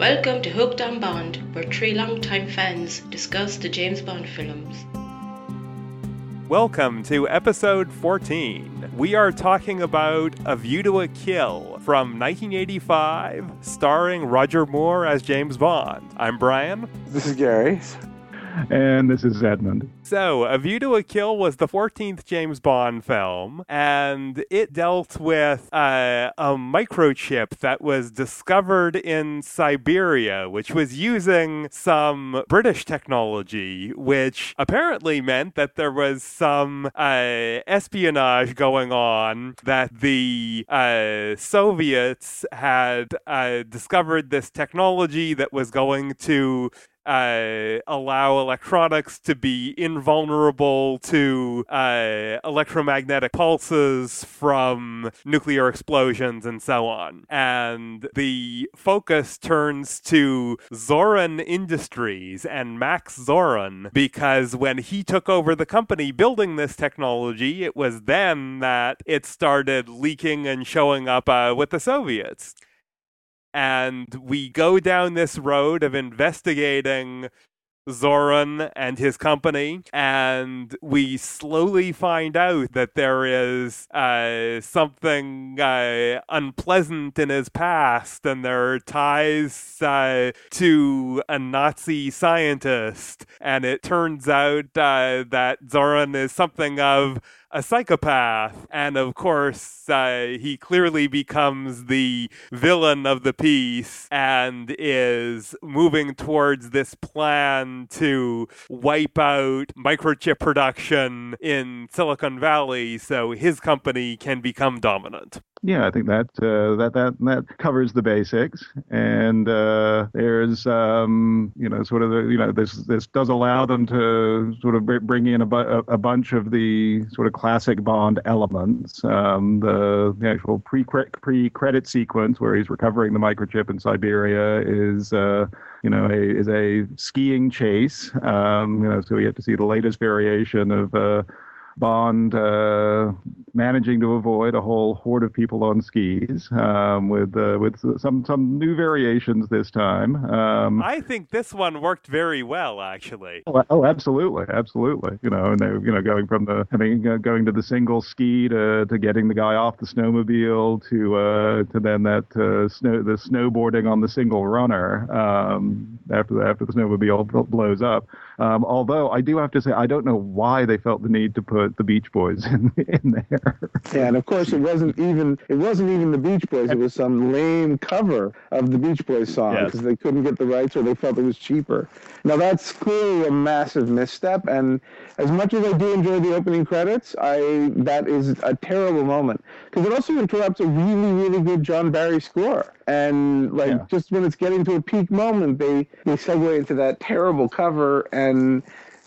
Welcome to Hooked on Bond, where three longtime fans discuss the James Bond films. Welcome to episode 14. We are talking about A View to a Kill from 1985, starring Roger Moore as James Bond. I'm Brian. This is Gary. And this is Edmund. So, A View to a Kill was the 14th James Bond film, and it dealt with uh, a microchip that was discovered in Siberia, which was using some British technology, which apparently meant that there was some uh, espionage going on, that the uh, Soviets had uh, discovered this technology that was going to uh, allow electronics to be invulnerable to uh, electromagnetic pulses from nuclear explosions and so on. And the focus turns to Zorin Industries and Max Zorin because when he took over the company building this technology, it was then that it started leaking and showing up uh, with the Soviets and we go down this road of investigating Zorin and his company, and we slowly find out that there is uh, something uh, unpleasant in his past, and there are ties uh, to a Nazi scientist. And it turns out uh, that Zorin is something of a psychopath. And of course, uh, he clearly becomes the villain of the piece and is moving towards this plan to wipe out microchip production in Silicon Valley so his company can become dominant. Yeah, I think that uh, that that that covers the basics, and uh, there's um, you know sort of the, you know this this does allow them to sort of bring in a, bu- a bunch of the sort of classic Bond elements. Um, the, the actual pre pre credit sequence where he's recovering the microchip in Siberia is. Uh, you know, a, is a skiing chase. Um, you know, so we get to see the latest variation of uh, Bond uh, managing to avoid a whole horde of people on skis um, with uh, with some some new variations this time. Um, I think this one worked very well, actually. Oh, oh, absolutely, absolutely. You know, and they you know going from the having uh, going to the single ski to, to getting the guy off the snowmobile to uh, to then that uh, snow the snowboarding on the single runner um, after the, after the snowmobile blows up. Um, although I do have to say I don't know why they felt the need to put the Beach Boys in, in there. Yeah, and of course it wasn't even it wasn't even the Beach Boys. It was some lame cover of the Beach Boys song because yes. they couldn't get the rights or they felt it was cheaper. Now that's clearly a massive misstep, and as much as I do enjoy the opening credits, I that is a terrible moment because it also interrupts a really really good John Barry score. And like yeah. just when it's getting to a peak moment, they they segue into that terrible cover and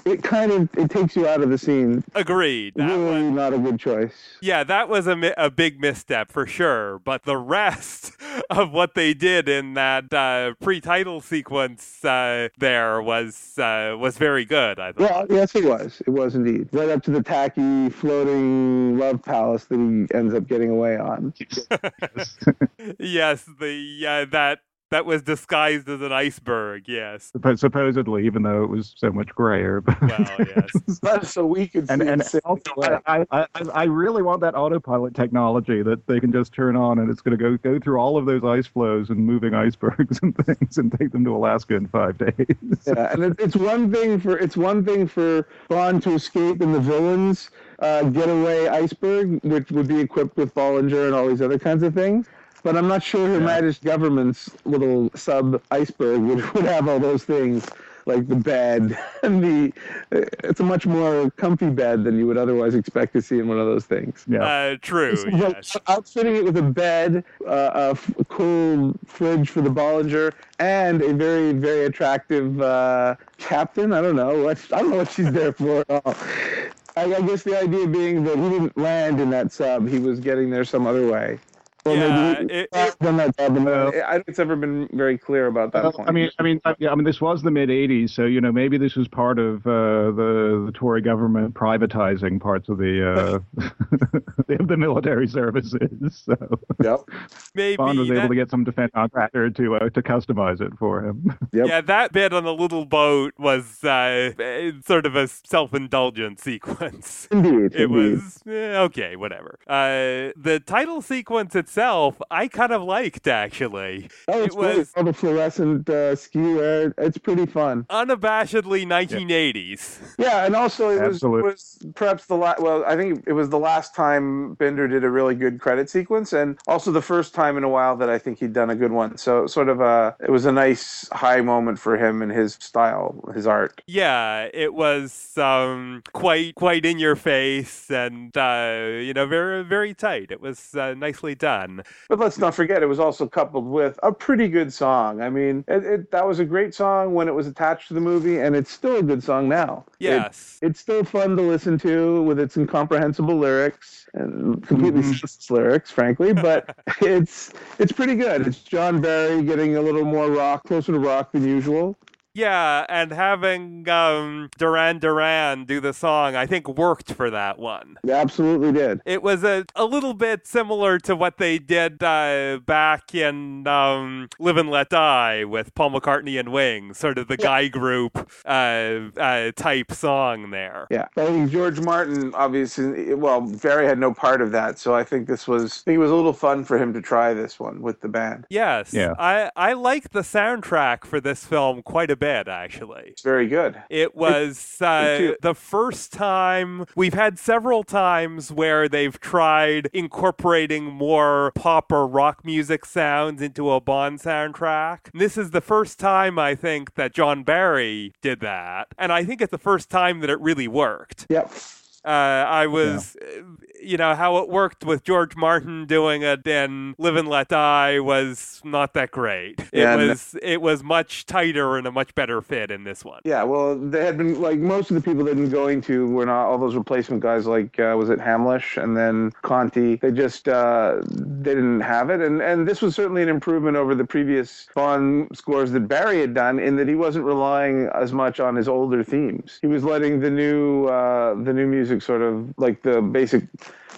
it kind of it takes you out of the scene. Agreed. That really was, not a good choice. Yeah, that was a, a big misstep for sure. But the rest of what they did in that uh, pre-title sequence uh, there was uh, was very good. I thought. Well, yes, it was. It was indeed. Right up to the tacky floating love palace that he ends up getting away on. yes, the uh, that that was disguised as an iceberg. Yes, supposedly, even though it was so much grayer. well, yes. so we could and, and also, I, I, I really want that autopilot technology that they can just turn on and it's going to go go through all of those ice floes and moving icebergs and things and take them to Alaska in five days. yeah, and it's one thing for it's one thing for Bond to escape in the villains uh, getaway iceberg, which would be equipped with Bollinger and all these other kinds of things but I'm not sure Her yeah. Majesty's government's little sub iceberg would, would have all those things like the bed and the it's a much more comfy bed than you would otherwise expect to see in one of those things. Yeah. Uh, true yes. outfitting it with a bed uh, a, f- a cool fridge for the bollinger and a very very attractive uh, captain. I don't know what i don't know what she's there for at all. I, I guess the idea being that he didn't land in that sub he was getting there some other way Well, yeah, maybe it, I've it, done that job, and Well- I don't think it's ever been very clear about that Well, point. I mean, I mean, I, yeah, I mean, this was the mid '80s, so you know, maybe this was part of uh, the the Tory government privatizing parts of the uh, of the military services. So yep, maybe Bond was that- able to get some defense contractor to uh, to customize it for him. Yep. Yeah, that bit on the little boat was uh, eh, sort of a self-indulgent sequence. indeed, It indeed. was eh, okay, whatever. Uh, the title sequence itself, I kind of liked actually. Oh, it it's great. was- all the fluorescent uh, ski wear. It's pretty fun. Unabashedly 1980s. Yeah, and also it was, Absolutely. was perhaps the last. Well, I think it was the last time Binder did a really good credit sequence, and also the first time in a while that I think he'd done a good one. So sort of a, it was a nice high moment for him and his style, his art. Yeah, it was um, quite quite in your face and uh, you know very very tight. It was uh, nicely done. But let's not forget, it was also coupled with a pretty good song. I mean, it, it, that was a great song when it was attached to the movie, and it's still a good song now. It- Yes. it's still fun to listen to with its incomprehensible lyrics and completely Mhm. senseless lyrics, frankly. But it's it's pretty good. It's John Barry getting a little more rock, closer to rock than usual. Yeah, and having um, Duran Duran do the song, I think worked for that one. It absolutely did. It was a, a little bit similar to what they did uh, back in um, Live and Let Die with Paul McCartney and Wings, sort of the guy group uh, uh, type song there. Yeah, I think George Martin obviously. Well, Barry had no part of that, so I think this was. I think it was a little fun for him to try this one with the band. Yes, Yeah. I, I like the soundtrack for this film quite a bit, actually. It's very good. It was uh, the first time we've had several times where they've tried incorporating more pop or rock music sounds into a Bond soundtrack. This is the first time I think that John Barry did that, and I think it's the first time that it really worked. Yep. Uh, I was, uh, you know, how it worked with George Martin doing it in Live and Let Die was not that great. It Yeah, was it was much tighter and a much better fit in this one. Yeah, well, they had been like most of the people they'd been going to were not all those replacement guys. Like uh, was it Hamlisch and then Conti? They just uh, they didn't have it, and and this was certainly an improvement over the previous Bond scores that Barry had done in that he wasn't relying as much on his older themes. He was letting the new uh, the new music sort of like the basic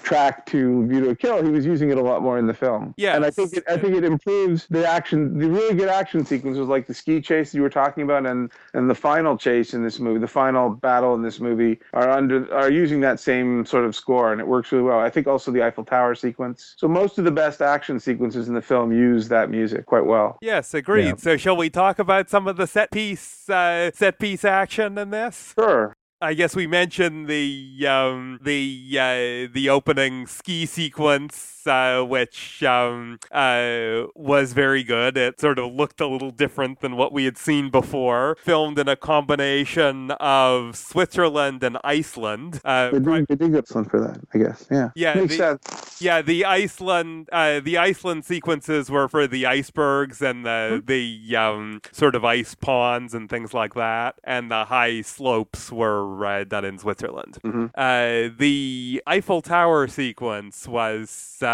track to View to a Kill. He was using it a lot more in the film. Yeah, and I think it, I think it improves the action. The really good action sequences, like the ski chase you were talking about, and and the final chase in this movie, the final battle in this movie, are under are using that same sort of score, and it works really well. I think also the Eiffel Tower sequence. So most of the best action sequences in the film use that music quite well. Yes, agreed. Yeah. So shall we talk about some of the set piece uh, set piece action in this? Sure. I guess we mentioned the um, the uh, the opening ski sequence, uh, which um, uh, was very good. It sort of looked a little different than what we had seen before. Filmed in a combination of Switzerland and Iceland. Uh, They did, they did get some for that, I guess. Yeah. Yeah, Makes the- sense. yeah, the Iceland uh, the Iceland sequences were for the icebergs and the the um, sort of ice ponds and things like that, and the high slopes were uh, done in Switzerland. Mhm. Uh, the Eiffel Tower sequence was uh,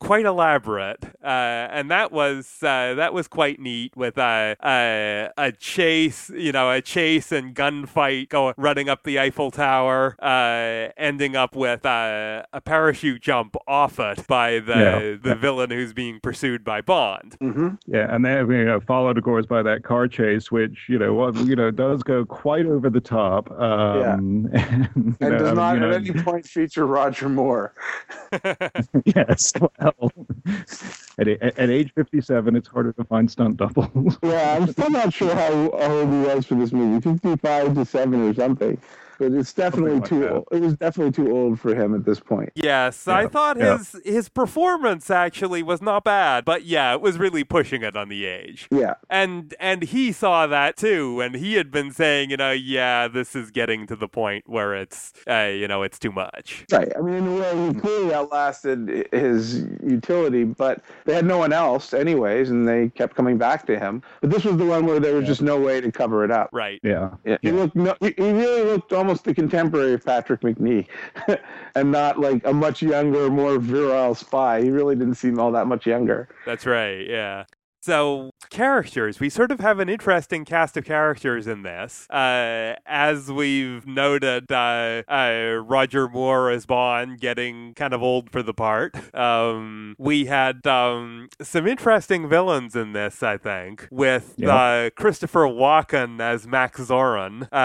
quite elaborate, uh, and that was uh, that was quite neat with uh, uh, a chase, you know, a chase and gunfight going running up the Eiffel Tower, uh, ending up with uh, a parachute jump off it by the Yeah. the villain who's being pursued by Bond. hmm Yeah, and then you know, followed, of course, by that car chase, which you know, what you know, does go quite over the top. Um, and, you And know, does not you know, at any point feature Roger Moore. yes. Well, at, a- at age fifty-seven, it's harder to find stunt doubles. Yeah, I'm still not sure how old he was for this movie, 55 to 7 or something. But it's definitely like too that. old. It was definitely too old for him at this point. Yes, I Yeah, thought yeah. his his performance actually was not bad, but yeah, it was really pushing it on the age. Yeah. And and he saw that too, and he had been saying, you know, yeah, this is getting to the point where it's, uh, you know, it's too much. Right. I mean, in a way, he clearly outlasted his utility, but they had no one else, anyways, and they kept coming back to him. But this was the one where there was just no way to cover it up. Right. yeah. Yeah. He looked. No, he he really looked almost almost the contemporary of Patrick Macnee, and not like a much younger, more virile spy. He really didn't seem all that much younger. That's right. Yeah. So, characters. We sort of have an interesting cast of characters in this. Uh, as we've noted, uh, uh, Roger Moore as Bond getting kind of old for the part. Um, we had um, some interesting villains in this, I think, with Yep. uh, Christopher Walken as Max Zorin, uh,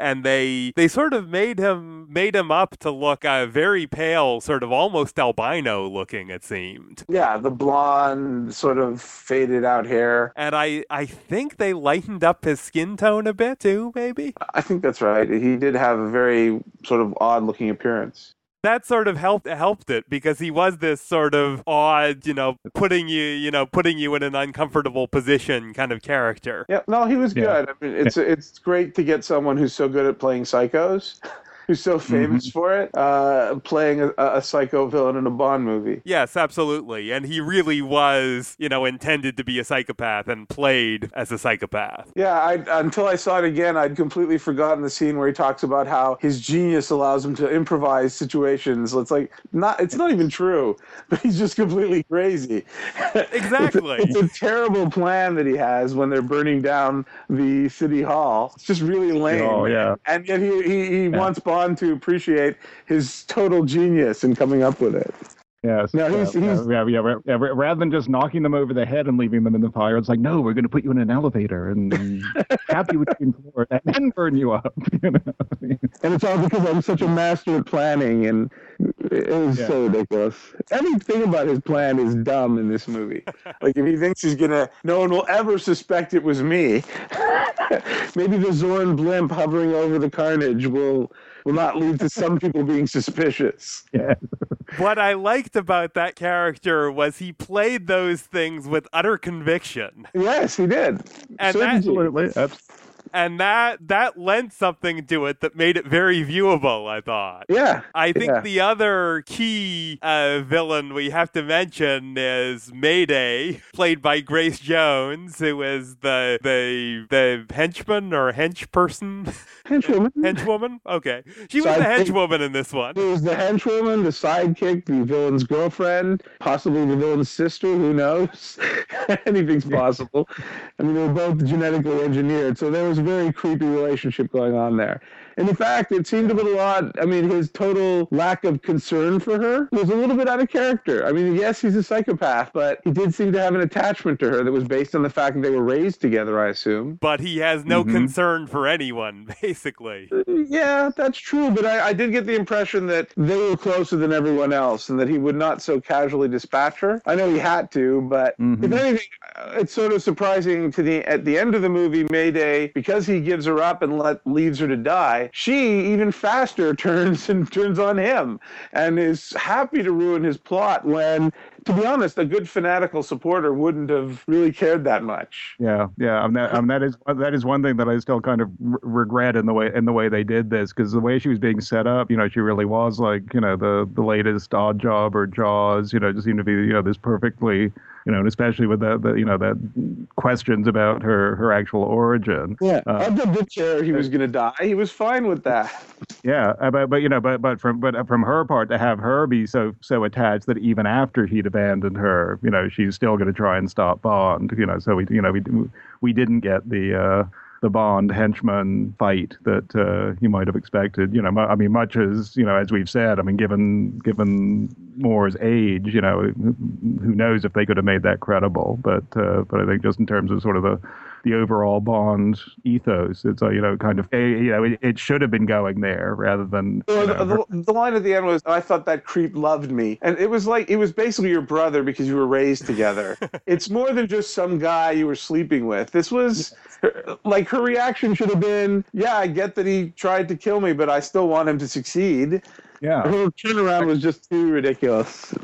and they they sort of made him made him up to look uh, very pale, sort of almost albino looking. It seemed. Yeah, the blonde, sort of faded out hair. And I, I think they lightened up his skin tone a bit too, maybe. I think that's right. He did have a very sort of odd looking appearance. That sort of helped helped it because he was this sort of odd, you know, putting you, you know, putting you in an uncomfortable position kind of character. Yeah, no, he was Yeah. good. I mean, it's it's great to get someone who's so good at playing psychos, who's so famous for it, uh, playing a, a psycho villain in a Bond movie. Yes, absolutely. And he really was, you know, intended to be a psychopath and played as a psychopath. Yeah, I, until I saw it again, I'd completely forgotten the scene where he talks about how his genius allows him to improvise situations. It's like not, it's not even true, but he's just completely crazy. Exactly. it's, a, it's a terrible plan that he has when they're burning down the city hall. It's just really lame. Oh yeah. And yet he, he, he Yeah. wants Bond to appreciate his total genius in coming up with it. Yes. No, he's- yeah, he's- yeah, yeah, yeah, Rather than just knocking them over the head and leaving them in the fire, it's like, no, we're going to put you in an elevator and, and tap you between floors and burn you up. You know? And it's all because I'm such a master at planning, and it was Yeah. so ridiculous. Everything about his plan is dumb in this movie. like if he thinks he's gonna, no one will ever suspect it was me. Maybe the Zorin blimp hovering over the carnage will will not lead to some people being suspicious. yeah. what I liked about that character was he played those things with utter conviction. Yes, he did. And that- Absolutely. Abs- and that that lent something to it that made it very viewable. I thought. Yeah. I think Yeah. the other key uh, villain we have to mention is Mayday, played by Grace Jones, who is the the the henchman or hench person, Henchwoman. henchwoman. Okay, she was the henchwoman in this one. It was the henchwoman, the sidekick, the villain's girlfriend, possibly the villain's sister. Who knows? Anything's possible. I mean, they were both genetically engineered, so there was very creepy relationship going on there. And in fact, it seemed a little odd. I mean, his total lack of concern for her was a little bit out of character. I mean, yes, he's a psychopath, but he did seem to have an attachment to her that was based on the fact that they were raised together, I assume. But he has no Mhm. concern for anyone, basically. Yeah, that's true, but I, I did get the impression that they were closer than everyone else and that he would not so casually dispatch her. I know he had to, but Mhm. if anything, uh, it's sort of surprising to the at the end of the movie, Mayday, because he gives her up and let leaves her to die. She even faster turns and turns on him and is happy to ruin his plot when. To be honest, a good fanatical supporter wouldn't have really cared that much. Yeah, yeah. I mean, that, I mean, that is that is one thing that I still kind of r- regret in the way in the way they did this because the way she was being set up, you know, she really was like you know the the latest Odd Job or Jaws, you know, just seemed to be you know this perfectly, you know, and especially with the, the you know that questions about her her actual origin. Yeah, Uh, I didn't care he was going to die. He was fine with that. Yeah, uh, but but you know, but but from but from her part to have her be so so attached that even after he'd abandoned her, you know, she's still going to try and stop Bond. You know, so we you know we we didn't get the. uh the Bond henchman fight that uh, you might have expected. You know, I mean, much as you know, as we've said. I mean, given given Moore's age, you know, who knows if they could have made that credible? But uh, but I think just in terms of sort of the the overall Bond ethos, it's uh, you know kind of a, you know it, it should have been going there rather than you Well, know, the, the, the line at the end was, "I thought that creep loved me," and it was like it was basically your brother because you were raised together. it's more than just some guy you were sleeping with. This was her- like her reaction should have been, "Yeah, I get that he tried to kill me, but I still want him to succeed." yeah Her turnaround was just too ridiculous.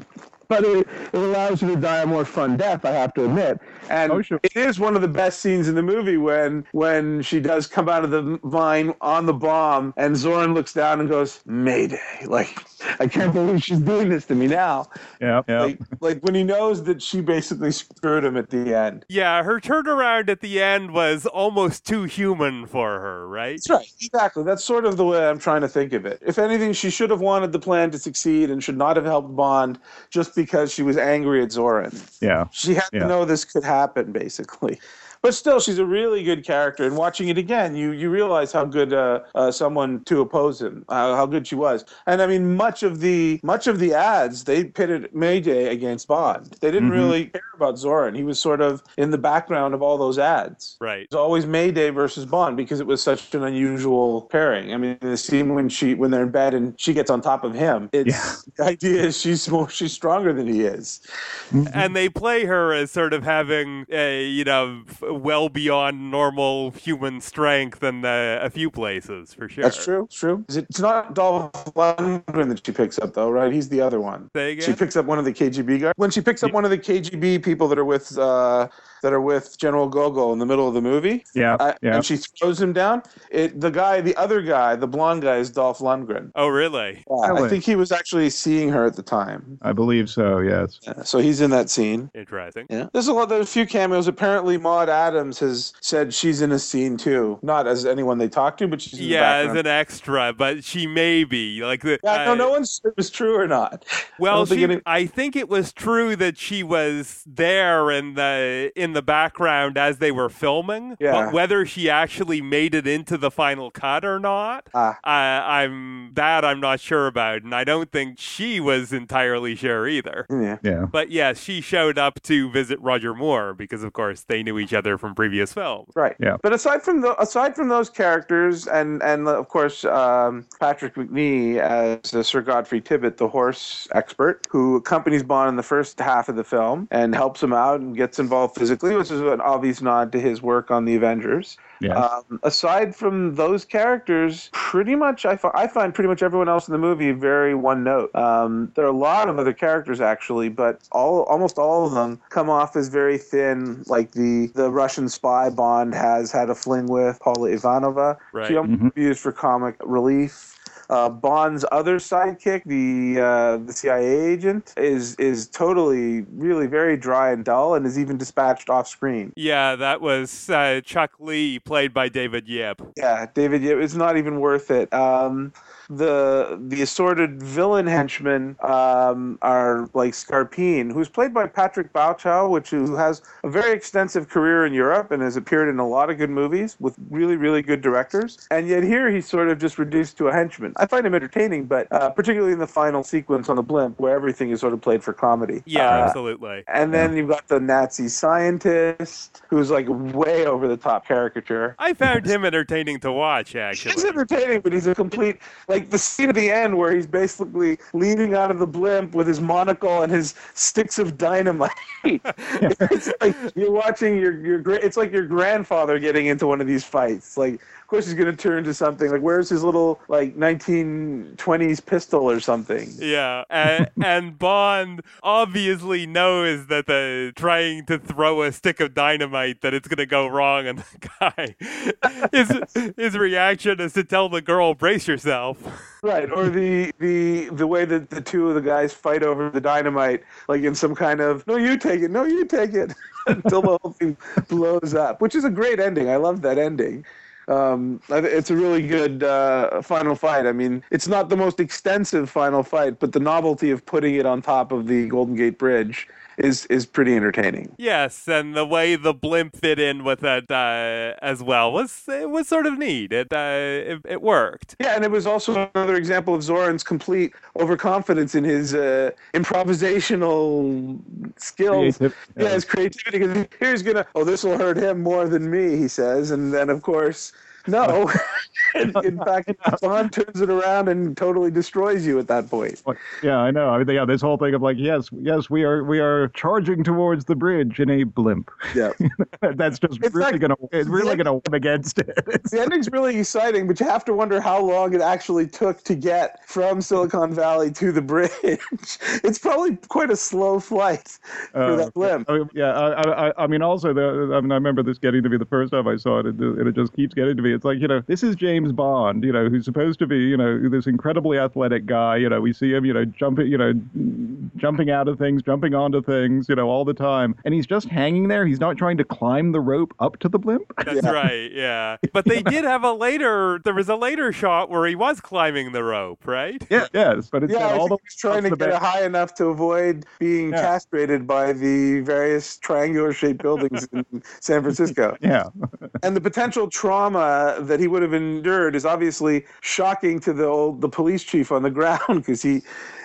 But it, it allows you to die a more fun death, I have to admit. And Oh, sure. it is one of the best scenes in the movie when when she does come out of the vine on the bomb and Zorin looks down and goes, Mayday. Like I can't believe she's doing this to me now. Yeah, yeah. Like, like when he knows that she basically screwed him at the end. Yeah, her turnaround at the end was almost too human for her, right? That's right. Exactly. That's sort of the way I'm trying to think of it. If anything, she should have wanted the plan to succeed and should not have helped Bond just because she was angry at Zorin. yeah. She had Yeah. to know this could happen, basically. But still, she's a really good character. And watching it again, you you realize how good uh, uh, someone to oppose him, how, how good she was. And I mean, much of the much of the ads they pitted Mayday against Bond. They didn't Mhm. really care about Zorin. He was sort of in the background of all those ads. Right. It was always Mayday versus Bond because it was such an unusual pairing. I mean, the scene when she when they're in bed and she gets on top of him. It's the idea is she's more she's stronger than he is. and they play her as sort of having a you know well beyond normal human strength in uh, a few places for sure. That's true. It's true. Is it- It's not Dolph Lundgren that she picks up, though, right? He's the other one. Say She picks up one of the KGB guys. When she picks up one of the KGB people that are with uh, that are with General Gogol in the middle of the movie, Yeah, uh, yeah. and she throws him down. It the guy, the other guy, the blonde guy, is Dolph Lundgren. oh, really? Yeah, I think he was actually seeing her at the time, I believe so. Yes. Yeah, so he's in that scene. Interesting. Yeah, there's a lot. There's a few cameos. Apparently, Maud Adams has said she's in a scene too, not as anyone they talk to, but she's in the Yeah, as an extra, but she may be like the. Yeah, no, uh, no one's sure if it's true or not. Well, don't think she, any- I think it was true that she was there in the in the background as they were filming. Yeah. But whether she actually made it into the final cut or not, Ah. I, I'm that I'm not sure about, and I don't think she was entirely sure either. Yeah. Yeah. But yes, she showed up to visit Roger Moore because, of course, they knew each other from previous films. Right. Yeah. But aside from the aside from those characters and and of course um, Patrick Macnee as uh, Sir Godfrey Tibbett, the horse expert, who accompanies Bond in the first half of the film and helps him out and gets involved physically, which is an obvious nod to his work on the Avengers. Yes. Um, aside from those characters, pretty much I, I find pretty much everyone else in the movie very one note. Um, there are a lot of other characters actually, but all almost all of them come off as very thin. Like the the Russian spy Bond has had a fling with Pola Ivanova. Right. She almost used for comic relief. Uh, Bond's other sidekick, the uh, the CIA agent, is is totally really very dry and dull, and is even dispatched off screen. Yeah, that was uh, Chuck Lee, played by David Yip. Yeah, David, yeah, it's not even worth it. Um, the the assorted villain henchmen um, are like Scarpine, who's played by Patrick Bauchau, which who has a very extensive career in Europe and has appeared in a lot of good movies with really really good directors. And yet here he's sort of just reduced to a henchman. I find him entertaining, but uh, particularly in the final sequence on the blimp, where everything is sort of played for comedy. Yeah, Uh, absolutely. and then you've got the Nazi scientist, who's like way over the top caricature. I found him entertaining to watch, Actually, He's entertaining, but he's a complete like the scene at the end where he's basically leaning out of the blimp with his monocle and his sticks of dynamite. it's like you're watching your your it's like your grandfather getting into one of these fights. Like course he's gonna turn to something like where's his little like 1920s pistol or something. Yeah, and, and Bond obviously knows that the trying to throw a stick of dynamite that it's gonna go wrong, and the guy his his reaction is to tell the girl, "Brace yourself." Right, or the the the way that the two of the guys fight over the dynamite, like in some kind of no, you take it, no, you take it, until the whole thing blows up, which is a great ending. I love that ending. Um, it's a really good uh, final fight. I mean, it's not the most extensive final fight, but the novelty of putting it on top of the Golden Gate Bridge is is pretty entertaining. Yes, and the way the blimp fit in with it uh, as well was it was sort of neat. It uh, it, it worked. Yeah, and it was also another example of Zorin's complete overconfidence in his uh, improvisational skills. Creative- Yeah, his creativity. Because here's gonna, oh, this will hurt him more than me, he says, and then of course, no. in, in fact, Bond turns it around and totally destroys you at that point. Yeah, I know. I mean, yeah, this whole thing of like, yes, yes, we are, we are charging towards the bridge in a blimp. Yeah, That's just It's really like- gonna, it's really gonna win against it. The ending's really exciting, but you have to wonder how long it actually took to get from Silicon Valley to the bridge. it's probably quite a slow flight for Uh, that blimp. I mean, yeah, I, I, I- mean, also, the, I mean, I remember this getting to be the first time I saw it, and it, just keeps getting to me. Movie. It's like you know, this is James Bond, you know, who's supposed to be you know this incredibly athletic guy. You know, we see him, you know, jumping, you know, jumping out of things, jumping onto things, you know, all the time, and he's just hanging there. He's not trying to climb the rope up to the blimp. That's Yeah. right, yeah. But they did have a later. There was a later shot where he was climbing the rope, right? Yeah, yes, but it's Yeah, I all the he's trying to the get back. it high enough to avoid being Yeah. castrated by the various triangular-shaped buildings in San Francisco. yeah, And the potential trauma Uh, that he would have endured is obviously shocking to the old the police chief on the ground because he,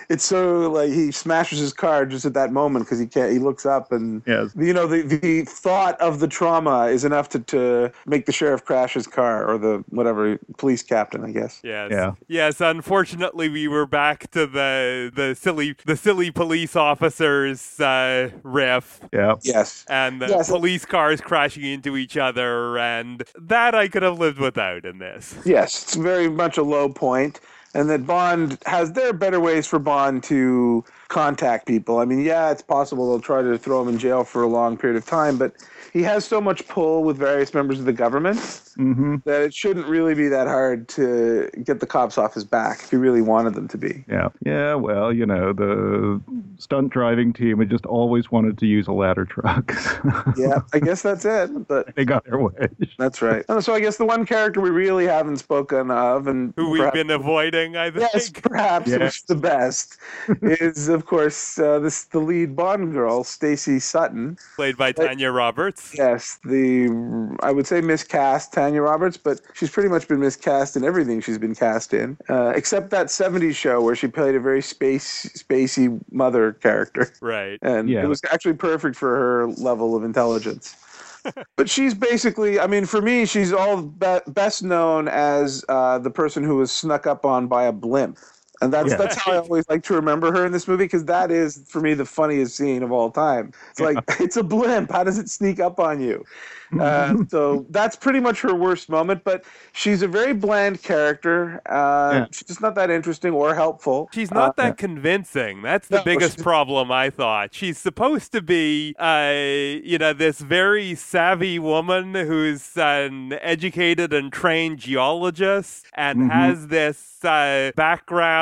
it's so like he smashes his car just at that moment because he can't. He looks up and yes. you know the the thought of the trauma is enough to to make the sheriff crash his car or the whatever police captain, I guess. Yes. Yeah. Yes. Unfortunately, we were back to the the silly the silly police officers uh, riff Yeah. Yes. and the Yes. police cars crashing into each other, and that I could have lived without in this. Yes, it's very much a low point, and that Bond has there are better ways for Bond to contact people. I mean, yeah, it's possible they'll try to throw him in jail for a long period of time, but he has so much pull with various members of the government hmm that it shouldn't really be that hard to get the cops off his back if he really wanted them to be. Yeah. Yeah. Well, you know, the stunt driving team had just always wanted to use a ladder truck. Yeah, I guess that's it. But they got their way. that's right. Oh, So I guess the one character we really haven't spoken of, and Who we've perhaps- been avoiding, I think. Yes, perhaps Yes. which is the best is of course uh, this the lead Bond girl, Stacy Sutton. Played by Tanya Roberts. Yes, the I would say miscast Tanya Roberts, but she's pretty much been miscast in everything she's been cast in, uh, except that '70s show where she played a very space spacey mother character, Right. and Yeah. it was actually perfect for her level of intelligence. but she's basically, I mean, for me, she's all be- best known as uh, the person who was snuck up on by a blimp. And that's Yeah. that's how I always like to remember her in this movie because that is for me the funniest scene of all time. It's like it's a blimp. How does it sneak up on you? Uh, so that's pretty much her worst moment. But she's a very bland character. Uh, Yeah. She's just not that interesting or helpful. She's not Uh, that convincing. That's the No, biggest she's- problem, I thought. She's supposed to be, uh, you know, this very savvy woman who's an educated and trained geologist and Mhm. has this uh,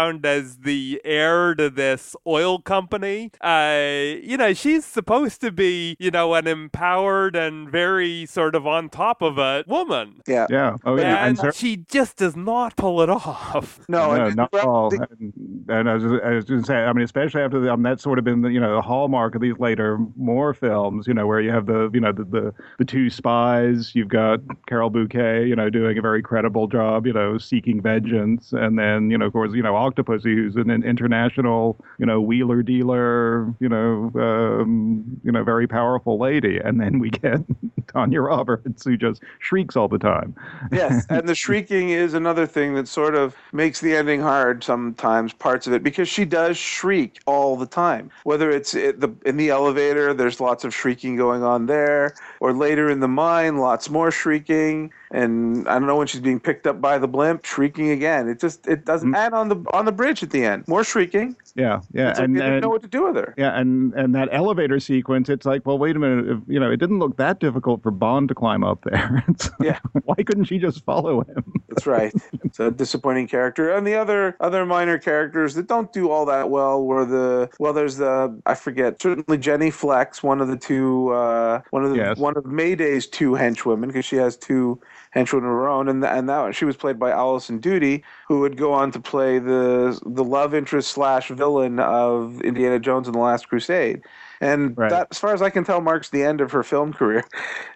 background as the heir to this oil company. Uh, you know, she's supposed to be, you know, an empowered and very sort of on top of it woman. yeah. Yeah. Oh, yeah. And And cer- she just does not pull it off. No, no, and- not at well, all. the- And, and I was, I was going to say, I mean, especially after the, um, that's sort of been the, you know the hallmark of these later Moore films. You know, where you have the you know the the, the two spies. You've got Carole Bouquet, you know, doing a very credible job. You know, seeking vengeance, and then you know, of course, you know, Octopussy, who's an, an international, you know, wheeler dealer. You know, um, you know, very powerful lady, and then we get Tanya Roberts, who just shrieks all the time. yes, and the shrieking is another thing that sort of makes the ending hard sometimes, parts of it, because she does shriek all the time. Whether it's the, in the elevator, there's lots of shrieking going on there, or later in the mine, lots more shrieking. And I don't know when she's being picked up by the blimp, shrieking again. It just it doesn't. And on the on the bridge at the end, more shrieking. Yeah, yeah, It's like and, they didn't know what to do with her. Yeah, and and that elevator sequence, it's like, well, wait a minute, if, you know, it didn't look that difficult for Bond to climb up there. It's- Yeah. why couldn't she just follow him? That's right. It's a disappointing character. And the other other minor characters that don't do all that well were the well, there's the I forget certainly Jenny Flex, one of the two, uh, one of the Yes. one of Mayday's two henchwomen because she has two henchwomen of her own, and and that one, she was played by Alison Doody, who would go on to play the the love interest slash villain of Indiana Jones and the Last Crusade. And Right. that, as far as I can tell, marks the end of her film career.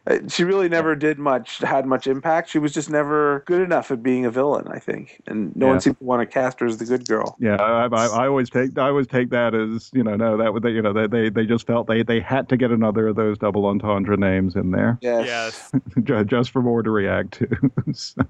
Uh, She really never did much, had much impact. She was just never good enough at being a villain, I think. And no Yeah. one seemed to want to cast her as the good girl. Yeah, I, I, I always take I always take that as you know no that would they you know they, they they just felt they they had to get another of those double entendre names in there Yes. Yes. just for Moore to react to. so,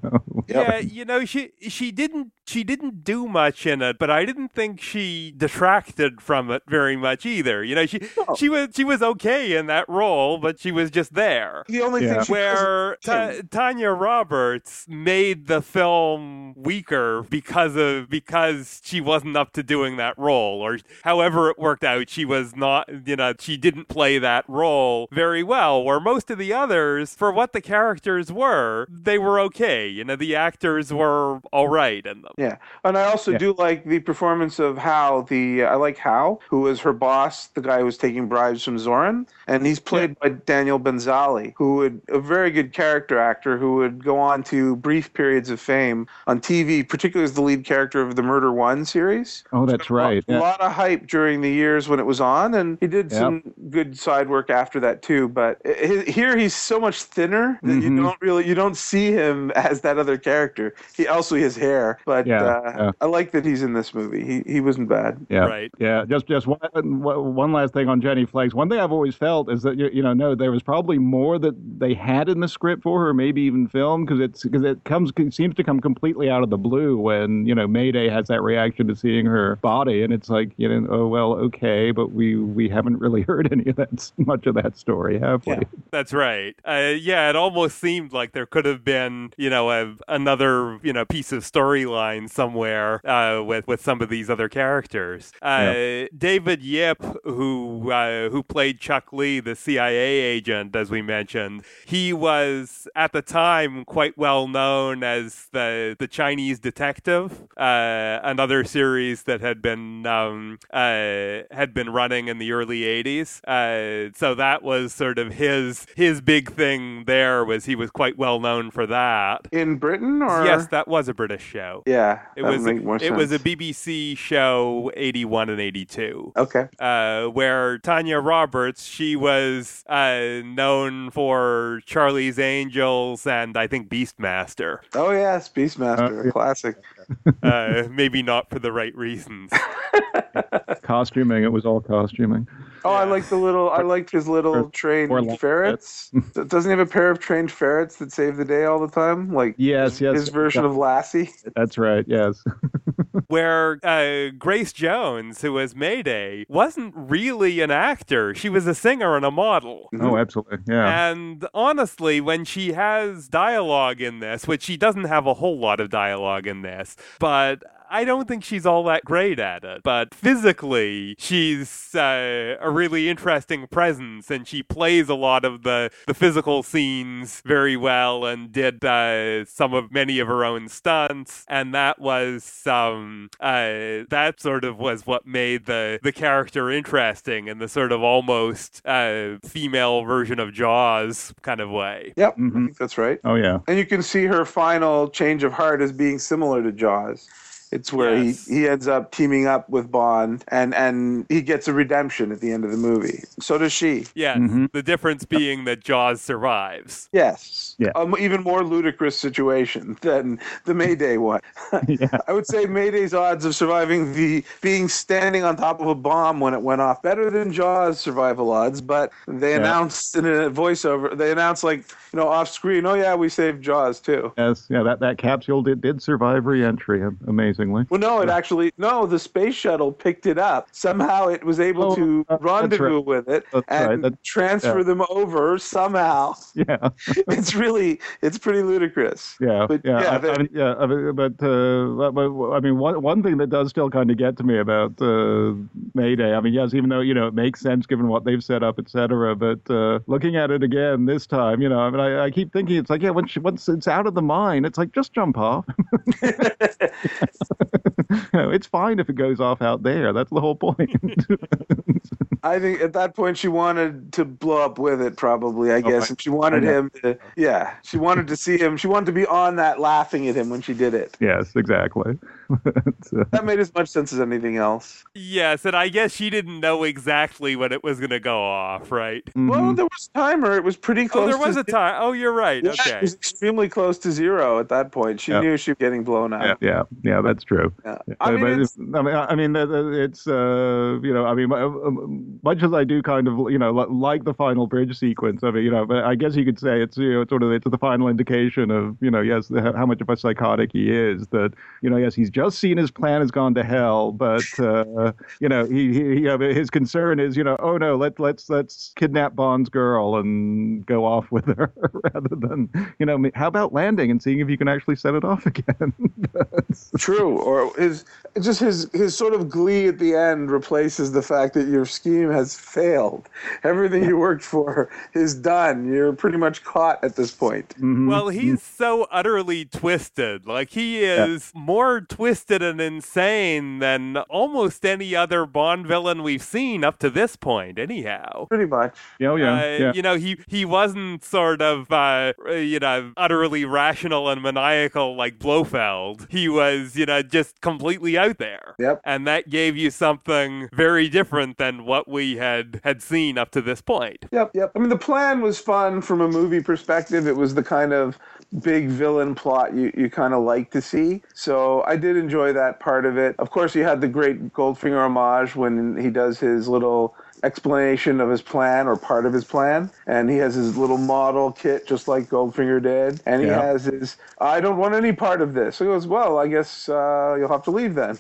Yep. Yeah, you know, she she didn't she didn't do much in it, but I didn't think she detracted from it very much either. You know, she No. she was she was okay in that role, but she was just there. The only Yeah. thing she Where Ta- Tanya Roberts made the film weaker because of because she wasn't up to doing that role, or however it worked out, she was not. You know, she didn't play that role very well. Where most of the others, for what the characters were, they were okay. You know, the actors were all right in them. Yeah, and I also Yeah. do like the performance of Hal. The I like Hal, who was her boss, the guy who was taking bribes from Zorin, and he's played by Daniel Benzali, who would a very good character actor who would go on to brief periods of fame on TV, particularly as the lead character of the Murder One series. Oh, that's right. A Yeah. lot of hype during the years when it was on, and he did Yep. some good side work after that too. But i- i- here he's so much thinner that you Mhm. don't really you don't see him as that other character. He also his hair, but Yeah, uh, yeah. I like that he's in this movie. He he wasn't bad. Yeah. Right. Yeah. Just just one one last thing on Jenny Flex. One thing I've always felt is that you, you know no there was probably more that they had in the script for her, maybe even film because it's because it comes it seems to come completely out of the blue when you know Mayday has that reaction to seeing her body and it's like you know oh well okay but we we haven't really heard any of that much of that story have we? Yeah. That's right. Uh, yeah, it almost seemed like there could have been, you know, a, another, you know, piece of storyline somewhere uh, with with some of these other characters. Uh, David Yip, who uh, who played Chuck Lee, the CIA agent, as we mentioned, he was at the time quite well known as the the Chinese detective, uh, another series that had been um, uh, had been running in the early '80s. Uh, so that was sort of his his big thing. There was he was quite well known for that. In Britain, or Yes, that was a British show. yeah, It was more it was a. BBC show, 81 and 82 okay. uh, where Tanya Roberts, she was uh, known for Charlie's Angels and I think Beastmaster. Oh yes, Beastmaster, Uh, a classic. Uh, maybe not for the right reasons. Costuming it was all costuming. Oh, I like the little. I liked his little trained or ferrets. Doesn't he have a pair of trained ferrets that save the day all the time? Like Yes, his, yes, his version yeah. of Lassie. That's right. Yes. Where uh, Grace Jones, who was Mayday, wasn't really an actor. She was a singer and a model. oh, absolutely. Yeah. And honestly, when she has dialogue in this, which she doesn't have a whole lot of dialogue in this, but I don't think she's all that great at it. But physically, she's uh, a really interesting presence, and she plays a lot of the, the physical scenes very well, and did uh, some of many of her own stunts. And that was um, uh, that sort of was what made the the character interesting in the sort of almost uh, female version of Jaws kind of way. Yep, I Mhm. think that's right. Oh yeah. And you can see her final change of heart as being similar to Jaws. It's where Yes. he, he ends up teaming up with Bond and, and he gets a redemption at the end of the movie. So does she. Yes, Mhm. the difference being that Jaws survives. Yes. Yeah. Um, even more ludicrous situation than the Mayday one. yeah. I would say Mayday's odds of surviving the being standing on top of a bomb when it went off better than Jaws' survival odds. But they Yeah. announced in a voiceover, they announced like you know off screen, oh yeah, we saved Jaws too. Yes. Yeah. That that capsule did did survive reentry. Well, no, it actually no. The space shuttle picked it up. Somehow it was able Oh, to uh, rendezvous right. with it That's and right. Transfer yeah. them over somehow. Yeah. it's really, it's pretty ludicrous. Yeah, But, yeah, yeah, I, they- I mean, yeah. I mean, but, uh, but, I mean, one one thing that does still kind of get to me about uh, Mayday. I mean, yes, even though you know it makes sense given what they've set up, et cetera. But uh, looking at it again this time, you know, I mean, I, I keep thinking it's like, yeah, once once it's out of the mine, it's like just jump off. you know, it's fine if it goes off out there. That's the whole point. I think at that point she wanted to blow up with it, probably. I guess, I- and she wanted him to. Yeah, she wanted to see him. She wanted to be on that, laughing at him when she did it. yes, exactly. But, uh, That made as much sense as anything else. Yes, and I guess she didn't know exactly when it was going to go off, right? Well, mhm. there was a timer. It was pretty close. Oh, close. there was to a time. Oh, you're right. Yeah, Okay. It was extremely close to zero at that point. She Yeah. knew she was getting blown up. yeah, yeah, that's true. Yeah. I mean, but it's, it's- I mean, I mean, it's uh, you know, I mean, uh, um, much as I do kind of, you know, li- like the final bridge sequence of it, you know, but I guess you could say it's, you know, it's sort of it's the final indication of, you know, yes, how much of a psychotic he is. That, you know, yes, he's just seen his plan has gone to hell, but uh, you know, he, he, he uh, his concern is, you know, oh no, let let's let's kidnap Bond's girl and go off with her rather than, you know, how about landing and seeing if you can actually set it off again. True, or his just his his sort of glee at the end replaces the fact that your scheme has failed. Everything you worked for is done. You're pretty much caught at this point. Mhm. Well, he's so utterly twisted. Like he is more twisted and insane than almost any other Bond villain we've seen up to this point. Anyhow. Pretty much. Yeah, oh, yeah, Uh, yeah. You know, he he wasn't sort of uh, you know utterly rational and maniacal like Blofeld. He was you know just completely out there. Yep. And that gave you something very different than what we had had seen up to this point. Yep, yep. I mean, the plan was fun from a movie perspective. It was the kind of big villain plot you, you kind of like to see. So I did enjoy that part of it. Of course, you had the great Goldfinger homage when he does his little explanation of his plan or part of his plan. And he has his little model kit just like Goldfinger did. And he Yeah. has his, I don't want any part of this. So he goes, well, I guess uh, you'll have to leave then.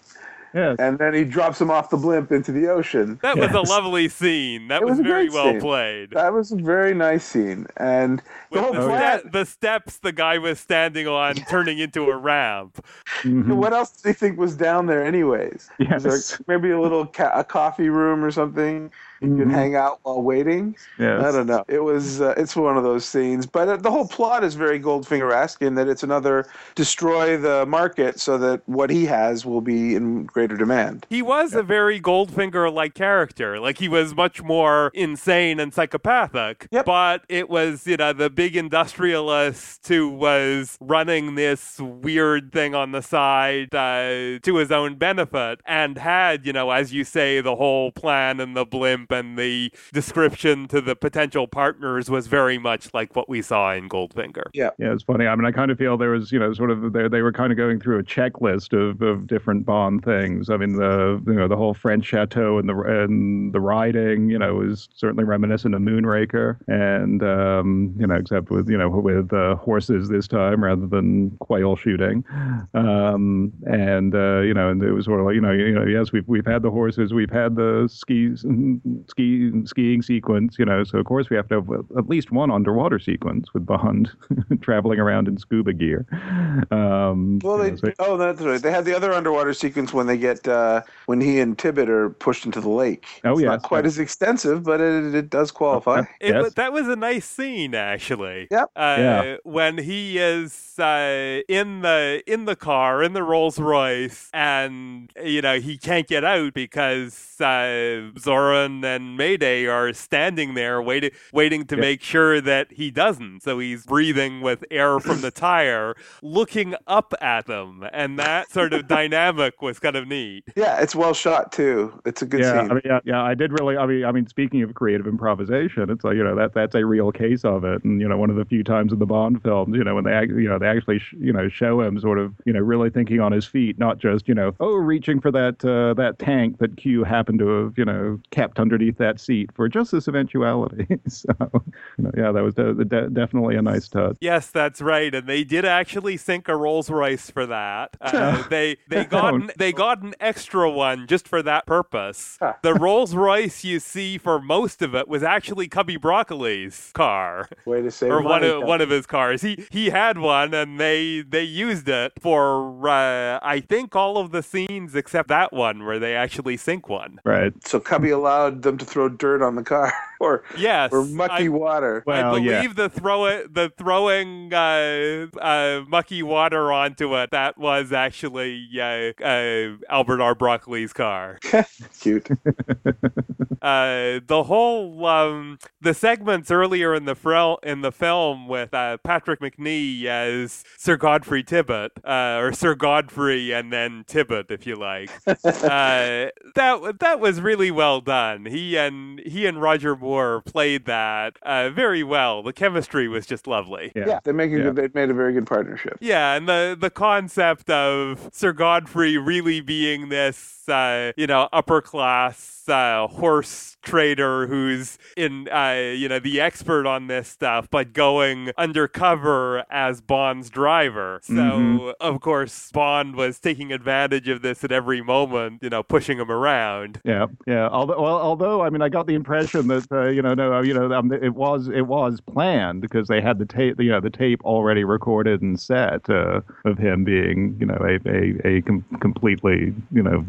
Yes. And then he drops him off the blimp into the ocean. That was a lovely scene. That It was, was a very well scene. played. That was a very nice scene. And the whole the, plan. ste- the steps the guy was standing on turning into a ramp. Mhm. What else do you think was down there, anyways? Was there Yes. maybe a little ca- a coffee room or something you could Mhm. hang out while waiting? Yes. I don't know. It was uh, it's one of those scenes, but uh, the whole plot is very Goldfinger-esque in that it's another destroy the market so that what he has will be in greater demand. He was a very Goldfinger like character. Like he was much more insane and psychopathic. Yep. But it was, you know, the big industrialist who was running this weird thing on the side uh, to his own benefit and had, you know, as you say, the whole plan and the blimp and the description to the potential partners was very much like what we saw in Goldfinger. Yeah, yeah, it's funny. I mean, I kind of feel there was, you know, sort of they they were kind of going through a checklist of, of different Bond things. I mean, the you know the whole French chateau and the and the riding, you know, is certainly reminiscent of Moonraker, and um, you know, except with you know with uh, horses this time rather than quail shooting, um, and uh, you know, and it was sort of like you know, you know, yes, we've we've had the horses, we've had the skis, ski skiing sequence, you know, so of course we have to have at least one underwater sequence with Bond traveling around in scuba gear. Um, Well, they know, so- oh that's right. They had the other underwater sequence when they get uh, when he and Tibbett are pushed into the lake. Oh, it's yes. not quite as extensive, but it, it does qualify. It Yes. that was a nice scene, actually. Yep. Uh, Yeah. When he is uh, in the in the car in the Rolls Royce, and you know he can't get out because uh, Zorin and Mayday are standing there waiting waiting to Yeah. make sure that he doesn't. So he's breathing with air from the tire, looking up at them, and that sort of dynamic was kind of neat. Yeah, it's well shot too. It's a good yeah, scene. I mean, yeah, yeah, I did really. I mean, I mean, speaking of creative improvisation, it's like you know that that's a real case of it, and you know one of the few times in the Bond films, you know, when they you know they actually sh- you know show him sort of you know really thinking on his feet, not just you know oh reaching for that uh, that tank that Q happened to have you know kept underneath that seat for just this eventuality. so you know, yeah, that was de- de- definitely a nice touch. Yes, that's right, and they did actually sink a Rolls Royce for that. Uh, they they got an, they got an extra one just for that purpose. The Rolls Royce you see for most of it was actually Cubby Broccoli's car Way to save or one money. of one of his cars. He he had one, and they they used it for uh, I think all of the scenes except that one where they actually sink one. Right. So Cubby allowed them to throw dirt on the car or Yes, or mucky I- water. I believe yeah. the throw it, the throwing uh, uh, mucky water onto it. That was actually uh, uh, Albert R. Broccoli's car. Cute. Uh, the whole um, the segments earlier in the frel- in the film with uh, Patrick Macnee as Sir Godfrey Tibbett, uh, or Sir Godfrey and then Tibbett, if you like. uh, that that was really well done. He and he and Roger Moore played that uh, very well. The chemistry was just lovely. Yeah, they make a Yeah. good. They made a very good partnership. Yeah, and the the concept of Sir Godfrey really being this, uh, you know, upper class uh, horse trader who's in, uh, you know, the expert on this stuff, but going undercover as Bond's driver. So Mhm. of course Bond was taking advantage of this at every moment, you know, pushing him around. Yeah, yeah. Although, well, although I mean, I got the impression that uh, you know, no, you know, um, it was it was planned because they had the tape, you know, the tape already recorded and set uh, of him being, you know, a a, a com- completely, you know,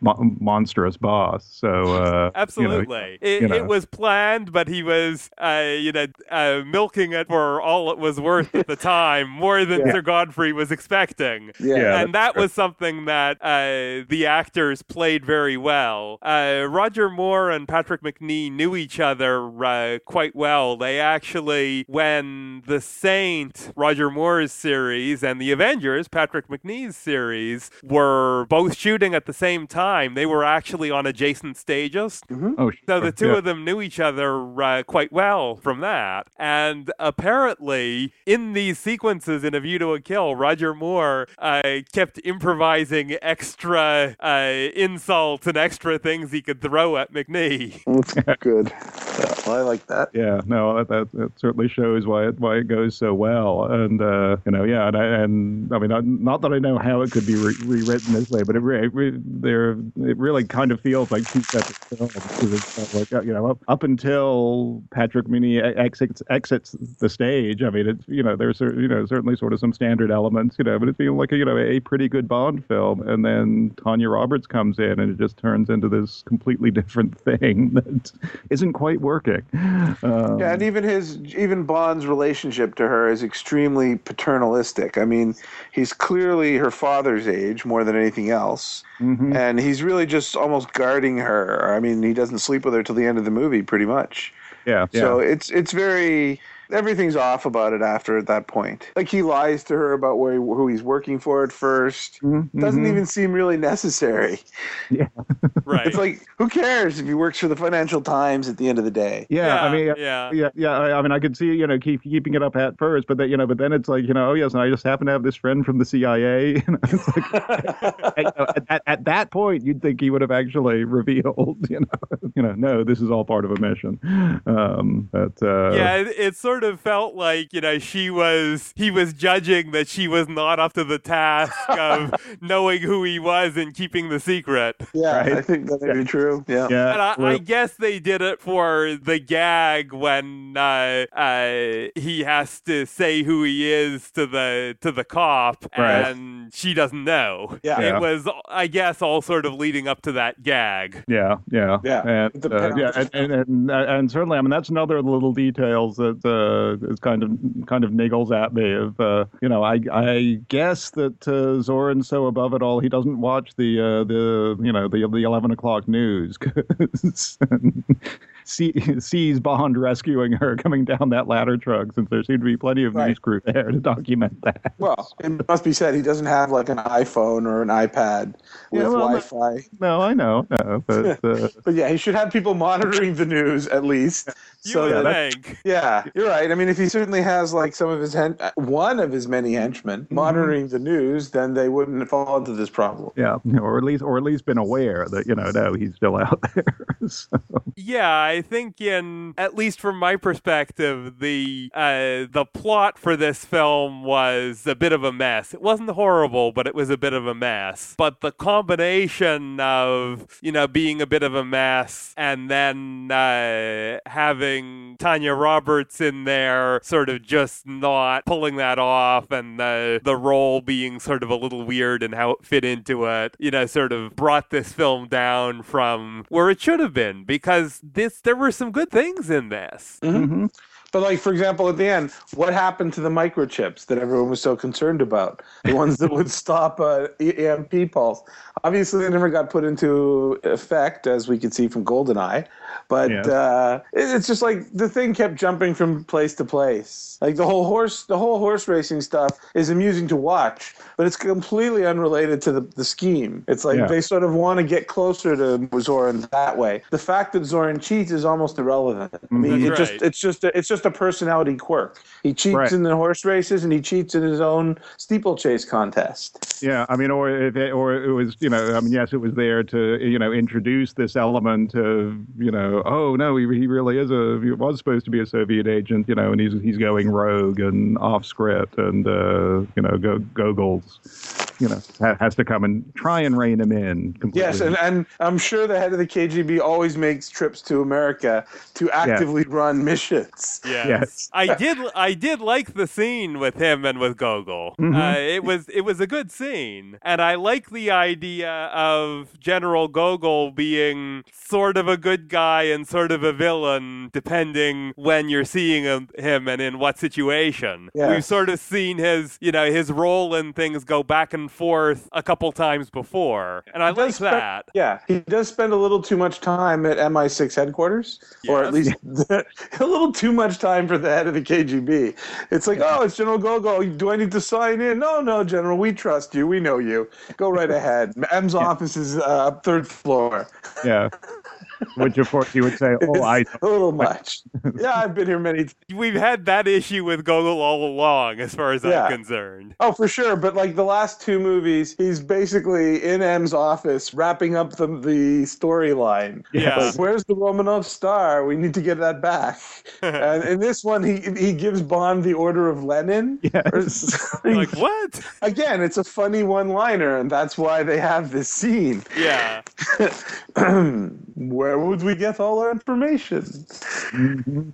mo- monstrous boss. So uh, you know, Absolutely. it, you know. it was planned, but he was, uh, you know, uh, milking it for all it was worth at the time, more than Yeah. Sir Godfrey was expecting. Yeah. And that was something that uh, the actors played very well. Uh, Roger Moore and Patrick Macnee knew each other uh, quite well. They actually, when The Saint, Roger Moore's series, and The Avengers, Patrick Macnee's series, were both shooting at the same time, they were actually on adjacent stages. Oh, So the two yeah. of them knew each other uh, quite well from that. And apparently, in these sequences in A View to a Kill, Roger Moore uh, kept improvising extra uh, insults and extra things he could throw at Macnee. That's good. Yeah, I like that. Yeah, no, that, that, that certainly shows why it why it goes so well, and uh, you know, yeah, and I, and I mean, not, not that I know how it could be re- rewritten this way, but it re- it, re- there it really kind of feels like two separate films. like uh, you know, up, up until Patrick Macnee exits exits the stage, I mean, it's you know, there's you know certainly sort of some standard elements, you know, but it feels like a, you know a pretty good Bond film, and then Tanya Roberts comes in, and it just turns into this completely different thing that isn't quite working. Um, Yeah, and even his even Bond's relationship to her is extremely paternalistic. I mean, he's clearly her father's age more than anything else, mhm. and he's really just almost guarding her. I mean, he doesn't sleep with her till the end of the movie, pretty much. yeah, yeah. So it's it's very everything's off about it after at that point. Like he lies to her about where he, who he's working for at 1st Mhm, Doesn't mhm. even seem really necessary. Yeah, Right. It's like who cares if he works for the Financial Times at the end of the day? Yeah, I mean, yeah, yeah. yeah, yeah. I, I mean, I could see, you know, keep keeping it up at first, but then, you know, but then it's like, you know, oh yes, and I just happen to have this friend from the CIA. You know, it's like, you know, at, at, at that point, you'd think he would have actually revealed, you know, you know, no, this is all part of a mission. Um, but uh, yeah, it, it sort of felt like, you know, she was, he was judging that she was not up to the task of knowing who he was and keeping the secret. Yeah, Right. I think that may be true. Yeah. yeah, And I, well, I guess they did it for the gag when uh, uh, he has to say who he is to the to the cop, Right. and she doesn't know. Yeah. Yeah. It was, I guess, all sort of leading up to that gag. Yeah, yeah, Yeah, and uh, yeah, and, and, and and certainly, I mean, that's another little details that uh, is kind of kind of niggles at me. Of uh, you know, I I guess that uh, Zorin's so above it all, he doesn't watch the uh, the you know the the eleven o'clock news see, sees Bond rescuing her coming down that ladder truck, since there seemed to be plenty of Right. news crew there to document that. Well, it must be said he doesn't have like an iPhone or an iPad with Yeah, well, Wi-Fi. No, I know, no, but. Uh, But yeah, he should have people monitoring the news at least. You So would that, think. yeah, you're right. I mean, if he certainly has like some of his hen- uh, one of his many henchmen Mm-hmm. monitoring the news, then they wouldn't fall into this problem. Yeah, or at least, or at least been aware that you know, no, he's still out there. so, Yeah, I think in at least from my perspective, the uh, the plot for this film was a bit of a mess. It wasn't horrible, but it was a bit of a mess. But the combination of you know being a bit of a mess and then uh, having Tanya Roberts in there, sort of just not pulling that off, and the the role being sort of a little weird and how it fit into it, you know, sort of brought this film down from where it should have been because this there were some good things in this. mhm. But like for example, at the end, what happened to the microchips that everyone was so concerned about? The ones that would stop uh, EMP pulse. Obviously, they never got put into effect, as we could see from GoldenEye. But Yeah. uh, it's just like the thing kept jumping from place to place. Like the whole horse, the whole horse racing stuff is amusing to watch, but it's completely unrelated to the, the scheme. It's like Yeah. they sort of want to get closer to Zorin that way. The fact that Zorin cheats is almost irrelevant. I mean, That's it just it's just it's just a personality quirk. He cheats Right. in the horse races and he cheats in his own steeplechase contest. Yeah, I mean, or if it, or it was, you know, I mean, yes, it was there to, you know, introduce this element of, you know, oh no, he, he really is a, he was supposed to be a Soviet agent, you know, and he's he's going rogue and off script, and uh, you know, go Gogol's, you know, has to come and try and rein him in. Completely. Yes, and, and I'm sure the head of the KGB always makes trips to America to actively run missions. Yes. Yes. I did I did like the scene with him and with Gogol. Mhm. Uh, it was it was a good scene. And I like the idea of General Gogol being sort of a good guy and sort of a villain depending when you're seeing him, him and in what situation. Yes. We've sort of seen his, you know, his role in things go back and forth a couple times before. And I He like does spend- that. Yeah, he does spend a little too much time at MI6 headquarters, or at Yes. least a little too much time for the head of the KGB. It's like, oh, it's General Gogo. Do I need to sign in? No, no, General. We trust you. We know you. Go right ahead. M's office is uh, third floor. yeah, which of course you would say, oh, I, It's a little much. yeah, I've been here many. Times. We've had that issue with Gogol all along, as far as Yeah. I'm concerned. Oh, for sure. But like the last two movies, he's basically in M's office wrapping up the the storyline. Yeah. Like, where's the Romanov star? We need to get that back. and in this one, he he gives Bond the Order of Lenin. Yes. Like what? Again, it's a funny one-liner, and that's why they have this scene. Yeah. Where would we get all our information? Mhm.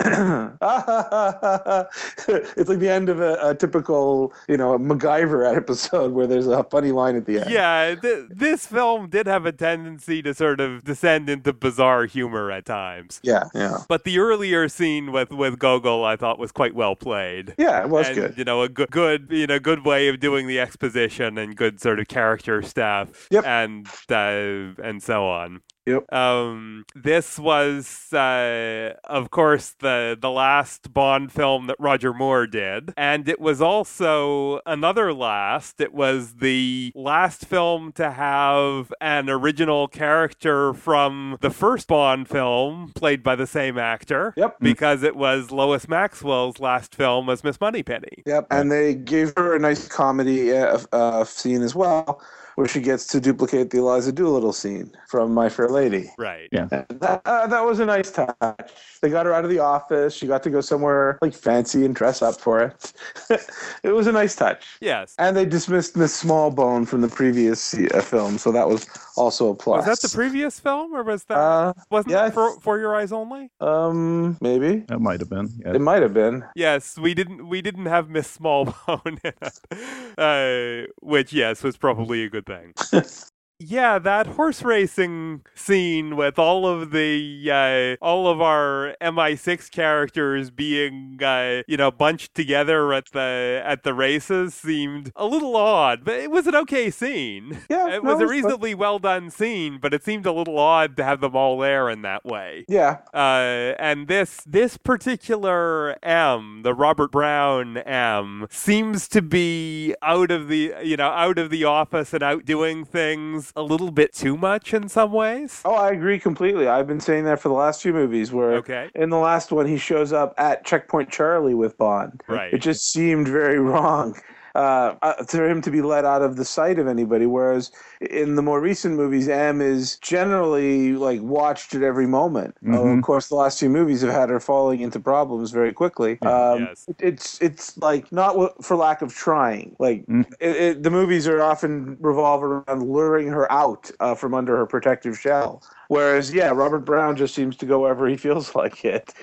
it's like the end of a, a typical, you know, MacGyver episode where there's a funny line at the end. Yeah, th- this film did have a tendency to sort of descend into bizarre humor at times. Yeah, yeah, But the earlier scene with, with Gogol, I thought was quite well played. yeah. It was and, good. You know, a good, good, you know, good way of doing the exposition and good sort of character stuff. Yep. And uh, and so on. Yep. Um, this was, uh, of course, the the last Bond film that Roger Moore did, and it was also another last. It was the last film to have an original character from the first Bond film played by the same actor. Yep. Because it was Lois Maxwell's last film as Miss Moneypenny. Yep. And they gave her a nice comedy uh, uh, scene as well, where she gets to duplicate the Eliza Doolittle scene from My Fair Lady. Right. Yeah. And that, uh, that was a nice touch. They got her out of the office. She got to go somewhere like fancy and dress up for it. it was a nice touch. Yes. And they dismissed Miss Smallbone from the previous uh, film, so that was also a plus. Was that the previous film, or was that Uh, wasn't yeah, it for, for Your Eyes Only? um, maybe that might have been. Yeah. it might have been. Yes, we didn't we didn't have Miss Smallbone in it, uh, which yes was probably a good thing. Yeah, that horse racing scene with all of the uh, all of our MI6 characters being uh, you know bunched together at the at the races seemed a little odd, but it was an okay scene. Yeah, it no, was a reasonably well done scene, but it seemed a little odd to have them all there in that way. Yeah, Uh, and this this particular M, the Robert Brown M, seems to be out of the you know out of the office and out doing things a little bit too much in some ways. Oh, I agree completely. I've been saying that for the last few movies. Where Okay. in the last one he shows up at Checkpoint Charlie with Bond. Right. It just seemed very wrong. Uh, uh, for him to be let out of the sight of anybody, whereas in the more recent movies, M is generally like watched at every moment. Uh, Mhm. of course, the last few movies have had her falling into problems very quickly. Um, Yes. it- It's it's like not for lack of trying. Like Mm. it, it, the movies are often revolve around luring her out uh, from under her protective shell. Whereas, yeah, Robert Brown just seems to go wherever he feels like it.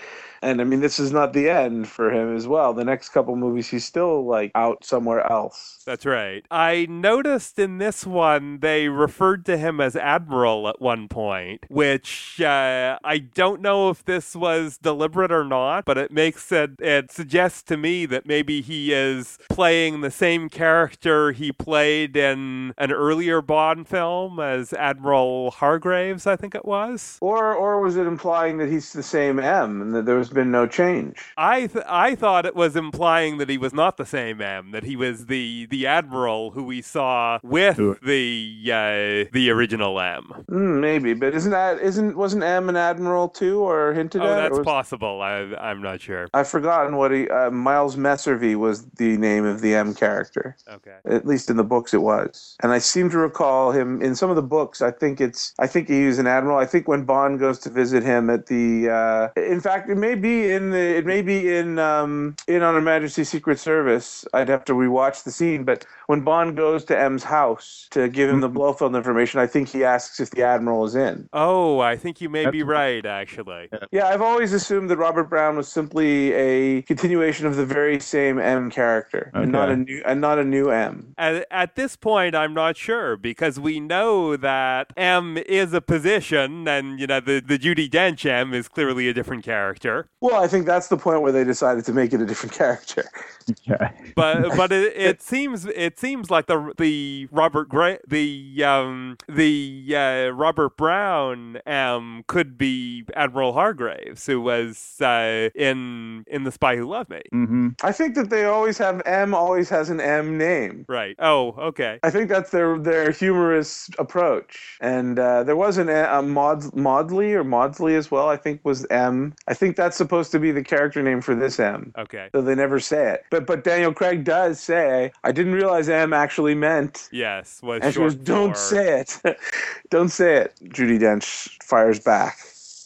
And I mean, this is not the end for him as well. The next couple movies, he's still like out somewhere else. That's right. I noticed in this one they referred to him as Admiral at one point, which uh, I don't know if this was deliberate or not, but it makes it, it suggests to me that maybe he is playing the same character he played in an earlier Bond film as Admiral Hargreaves, I think it was. Or, or was it implying that he's the same M and that there's been no change? I th- I thought it was implying that he was not the same M, that he was the the admiral who we saw with the uh, the original M. Mm, maybe, but isn't that isn't wasn't M an admiral too, or hinted oh, at? that's was, possible. I I'm not sure. I've forgotten what he uh, Miles Messervy was the name of the M character. Okay. At least in the books, it was, and I seem to recall him in some of the books. I think it's I think he was an admiral. I think when Bond goes to visit him at the, uh, in fact, it may be in the it may be in um, in On Her Majesty's Secret Service. I'd have to rewatch the scene, but when Bond goes to M's house to give him the mm-hmm. Blofeld information, I think he asks if the Admiral is in. Oh, I think you may be right, actually. Yeah, I've always assumed that Robert Brown was simply a continuation of the very same M character, and not a new and not a new M. At, at this point, I'm not sure because we know that M is a position, and you know the the Judi Dench M is clearly a different character. Well, I think that's the point where they decided to make it a different character. Okay. But but it, it seems it seems like the the Robert Gray the um the uh, Robert Brown M could be Admiral Hargreaves, who was uh, in in The Spy Who Loved Me. hmm I think that they always have M always has an M name. Right. Oh, okay. I think that's their their humorous approach. And uh, there was an a Maud, Maudley or Maudsley as well. I think was M. I think that's supposed to be the character name for this M. Okay. Though they never say it. But but Daniel Craig does say, I didn't realize M actually meant. Yes. Was And she goes, don't for- say it. don't say it. Judi Dench fires back.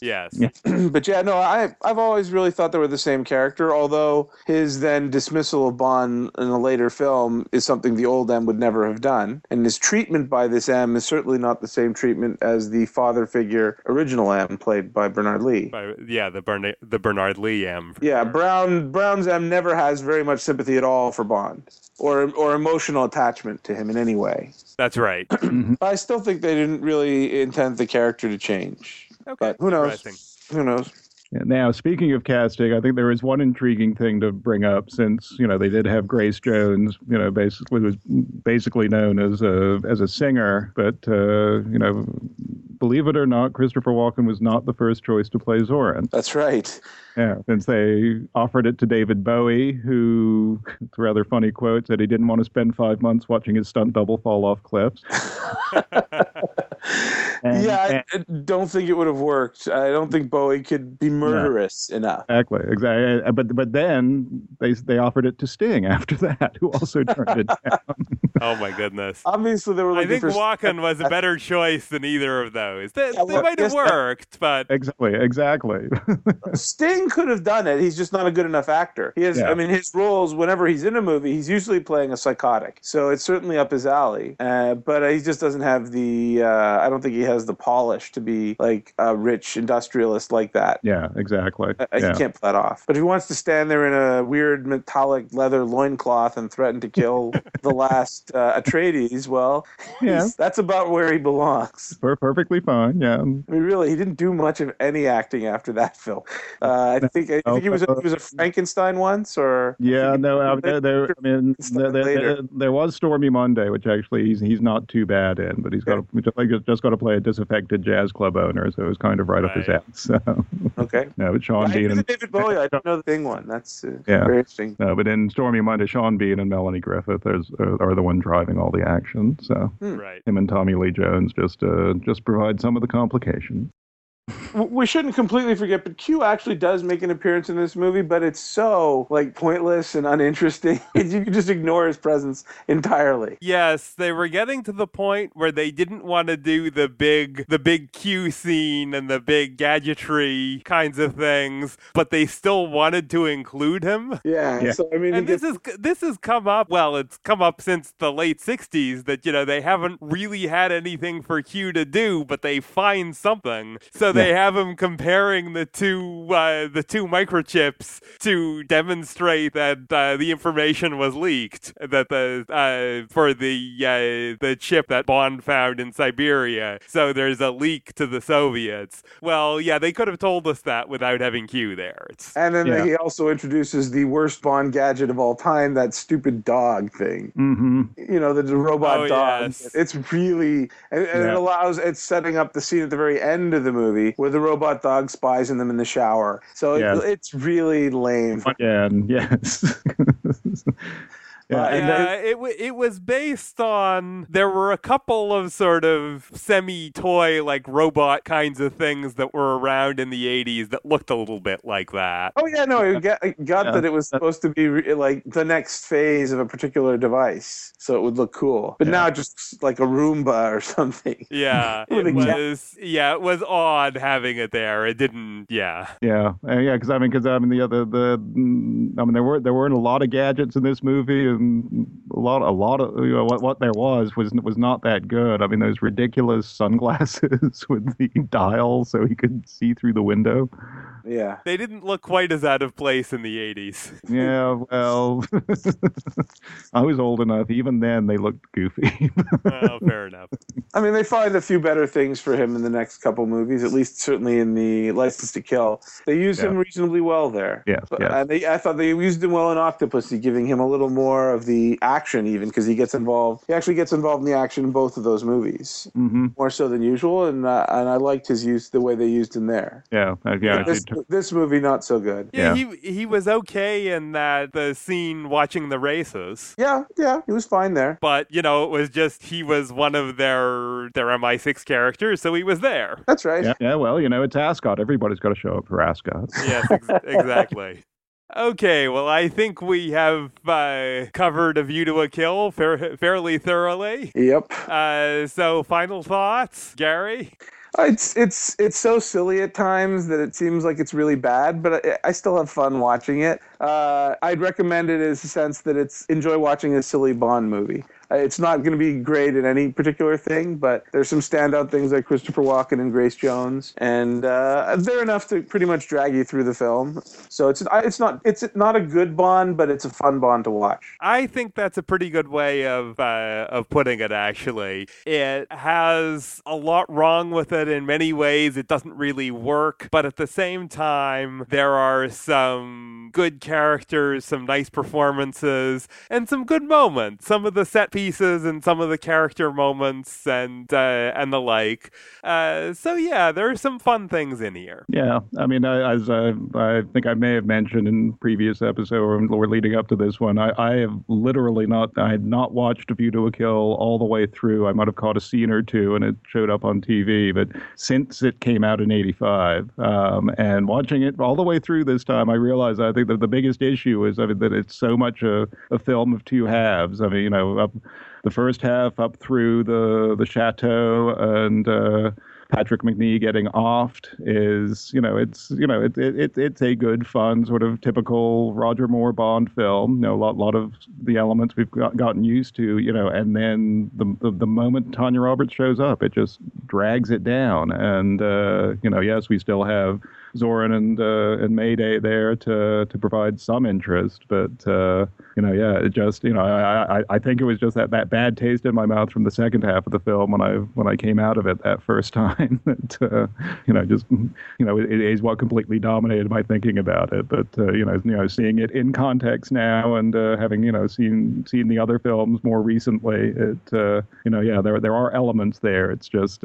Yes. But yeah, no, I I've always really thought they were the same character. Although his then dismissal of Bond in a later film is something the old M would never have done, and his treatment by this M is certainly not the same treatment as the father figure original M played by Bernard Lee. By- yeah, the Bernard the Bernard Lee M. Yeah, sure. Brown Brown's M never has very much sympathy at all for Bond. Or, or emotional attachment to him in any way. That's right. But I still think they didn't really intend the character to change. Okay. But who knows? Who knows? Now, speaking of casting, I think there is one intriguing thing to bring up since you know they did have Grace Jones, you know, basically was basically known as a as a singer, but uh, you know, believe it or not, Christopher Walken was not the first choice to play Zorin. That's right. Yeah, since they offered it to David Bowie, who, it's a rather funny quote, said he didn't want to spend five months watching his stunt double fall off cliffs. And- yeah, I, I don't think it would have worked. I don't think Bowie could be murderous enough. Exactly, exactly. But but then they they offered it to Sting after that, who also turned it down. oh my goodness. Obviously, they were I think for. Walken was a better choice than either of those. They, Yeah, they might have yes, that- worked, but exactly, exactly. Sting could have done it. He's just not a good enough actor. He has. Yeah. I mean, his roles whenever he's in a movie, he's usually playing a psychotic. So it's certainly up his alley. Uh, but he just doesn't have the. Uh, I don't think he has the polish to be like a rich industrialist like that. yeah, exactly. Uh, Yeah. He can't pull that off. But if he wants to stand there in a weird metallic leather loincloth and threaten to kill the last uh, Atreides, well, Yeah. that's about where he belongs. Per- perfectly fine. Yeah. I mean, really, he didn't do much of any acting after that film. Uh, I think I think he was a, he was a Frankenstein once, or Yeah, no, uh, there, there, I mean, there, there, there, there was Stormy Monday, which actually he's he's not too bad in, but he's got to, just, like, just got to play a disaffected jazz club owner, so it was kind of right, up his Right. ass. So, okay. no, but Sean I Bean knew and David Bowie. I don't know the thing one. That's uh, Yeah. very interesting. no, but in Stormy Monday, Sean Bean and Melanie Griffith are, are the one driving all the action. So right. him and Tommy Lee Jones just uh, just provide some of the complications. W- We shouldn't completely forget, but Q actually does make an appearance in this movie, but it's so like pointless and uninteresting. you can just ignore his presence entirely. Yes, they were getting to the point where they didn't want to do the big the big Q scene and the big gadgetry kinds of things, but they still wanted to include him. Yeah. Yeah. So I mean, And it this is this has come up. Well, it's come up since the late '60s that you know they haven't really had anything for Q to do, but they find something. So they have him comparing the two uh, the two microchips to demonstrate that uh, the information was leaked. That the uh, for the uh, the chip that Bond found in Siberia. So there's a leak to the Soviets. Well, yeah, they could have told us that without having Q there. It's, And then Yeah. he also introduces the worst Bond gadget of all time, that stupid dog thing. Mm-hmm. You know, the, the robot Oh, dog. yes. It's really, and, and it allows, it's setting up the scene at the very end of the movie where the robot dog spies on them in the shower. So it, it's really lame. Yeah, yes. yeah, Uh, and yeah, it w- it was based on there were a couple of sort of semi toy like robot kinds of things that were around in the 80s that looked a little bit like that. Oh yeah, no, it got, it got Yeah. that it was supposed to be re- like the next phase of a particular device, so it would look cool. But Yeah. now just like a Roomba or something. Yeah, it a cat. was yeah, it was odd having it there. It didn't yeah. Yeah, uh, yeah, because I mean, because I mean, the other, the, mm, I mean, there were there weren't a lot of gadgets in this movie, and a lot, a lot of you know what what there was was was not that good. I mean, those ridiculous sunglasses with the dial, so he could see through the window. Yeah. They didn't look quite as out of place in the 80s. Yeah, well, I was old enough. Even then, they looked goofy. well, fair enough. I mean, they find a few better things for him in the next couple movies, at least certainly in the License to Kill. They use him reasonably well there. Yes, But- yes. And they, I thought they used him well in Octopussy, giving him a little more of the action, even because he gets involved. He actually gets involved in the action in both of those movies, hmm more so than usual. And uh, and I liked his use, the way they used him there. Yeah, uh, yeah. This, this movie, not so good. Yeah, Yeah. he he was okay in that the scene watching the races. Yeah, yeah, he was fine there. But you know, it was just he was one of their their MI6 characters, so he was there. That's right. yeah, yeah. Well, you know, it's Ascot. Everybody's got to show up for Ascot. Yes, ex- exactly. Okay, well, I think we have uh, covered A View to a Kill fair- fairly thoroughly. Yep. Uh, so, final thoughts, Gary? It's it's it's so silly at times that it seems like it's really bad, but I, I still have fun watching it. Uh, I'd recommend it in a sense that it's enjoy watching a silly Bond movie. Uh, It's not going to be great at any particular thing, but there's some standout things like Christopher Walken and Grace Jones, and uh, they're enough to pretty much drag you through the film. So it's it's not it's not a good Bond, but it's a fun Bond to watch. I think that's a pretty good way of uh, of putting it. Actually, it has a lot wrong with it in many ways. It doesn't really work, but at the same time, there are some good characters, some nice performances, and some good moments. Some of the set pieces and some of the character moments and uh, and the like. Uh, so yeah, there are some fun things in here. Yeah, I mean, I, as I, I think I may have mentioned in previous episode or, leading up to this one, I, I have literally not, I had not watched A View to a Kill all the way through. I might have caught a scene or two and it showed up on TV, but since it came out in '85, um, and watching it all the way through this time, I realized I think that the biggest issue is I mean, that it's so much a, a film of two halves. I mean, you know, up, the first half up through the the chateau and. Uh, Patrick Macnee getting offed is, you know, it's, you know, it, it, it, it's a good, fun, sort of typical Roger Moore Bond film. You know, a lot, lot of the elements we've got, gotten used to, you know, and then the, the, the moment Tanya Roberts shows up, it just drags it down. And, uh, you know, yes, we still have Zorin and uh, and Mayday there to to provide some interest, but uh, you know, yeah, it just you know, I, I I think it was just that, that bad taste in my mouth from the second half of the film when I when I came out of it that first time that uh, you know just you know it, is what completely dominated my thinking about it. But uh, you know, you know, seeing it in context now and uh, having you know seen seen the other films more recently, it uh, you know, yeah, there there are elements there. It's just.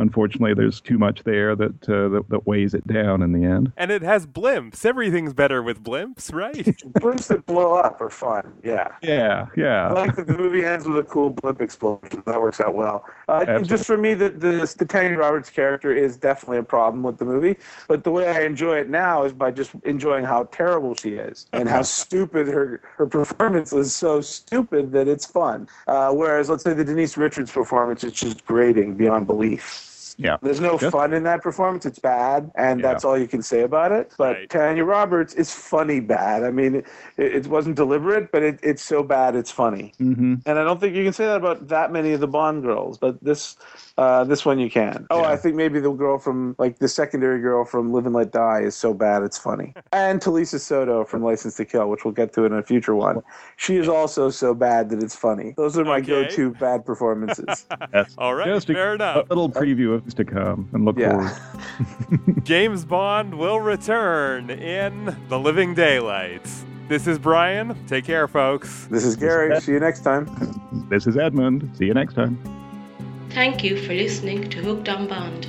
Unfortunately, there's too much there that, uh, that that weighs it down in the end. And it has blimps. Everything's better with blimps, right? Blimps that blow up are fun. Yeah. Yeah, Yeah. I yeah, like that the movie ends with a cool blimp explosion. That works out well. Uh, just for me, the, the the Tanya Roberts character is definitely a problem with the movie. But the way I enjoy it now is by just enjoying how terrible she is and how stupid her her performance is. So stupid that it's fun. Uh, whereas, let's say the Denise Richards performance is just grating beyond belief. Yeah. There's no Yeah. fun in that performance. It's bad, and Yeah. that's all you can say about it. But Right. Tanya Roberts is funny bad. I mean, it, it wasn't deliberate, but it, it's so bad it's funny. hmm And I don't think you can say that about that many of the Bond girls, but this uh, this one you can. Oh, Yeah. I think maybe the girl from like the secondary girl from Live and Let Die is so bad it's funny. and Talisa Soto from License to Kill, which we'll get to in a future one. She is also so bad that it's funny. Those are my Okay. go-to bad performances. Yes. All right, Just a, fair a enough. little preview of what's to come and look Yeah. forward. James Bond will return in The Living Daylights. This is Brian. Take care, folks. this is Gary. See you next time. This is Edmund. See you next time. Thank you for listening to Hooked on Bond.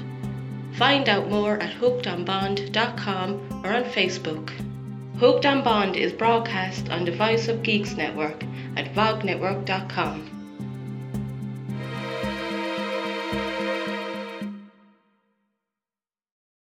Find out more at hookedonbond.com or on Facebook. Hooked on Bond is broadcast on the Voice of Geeks network at vognetwork.com.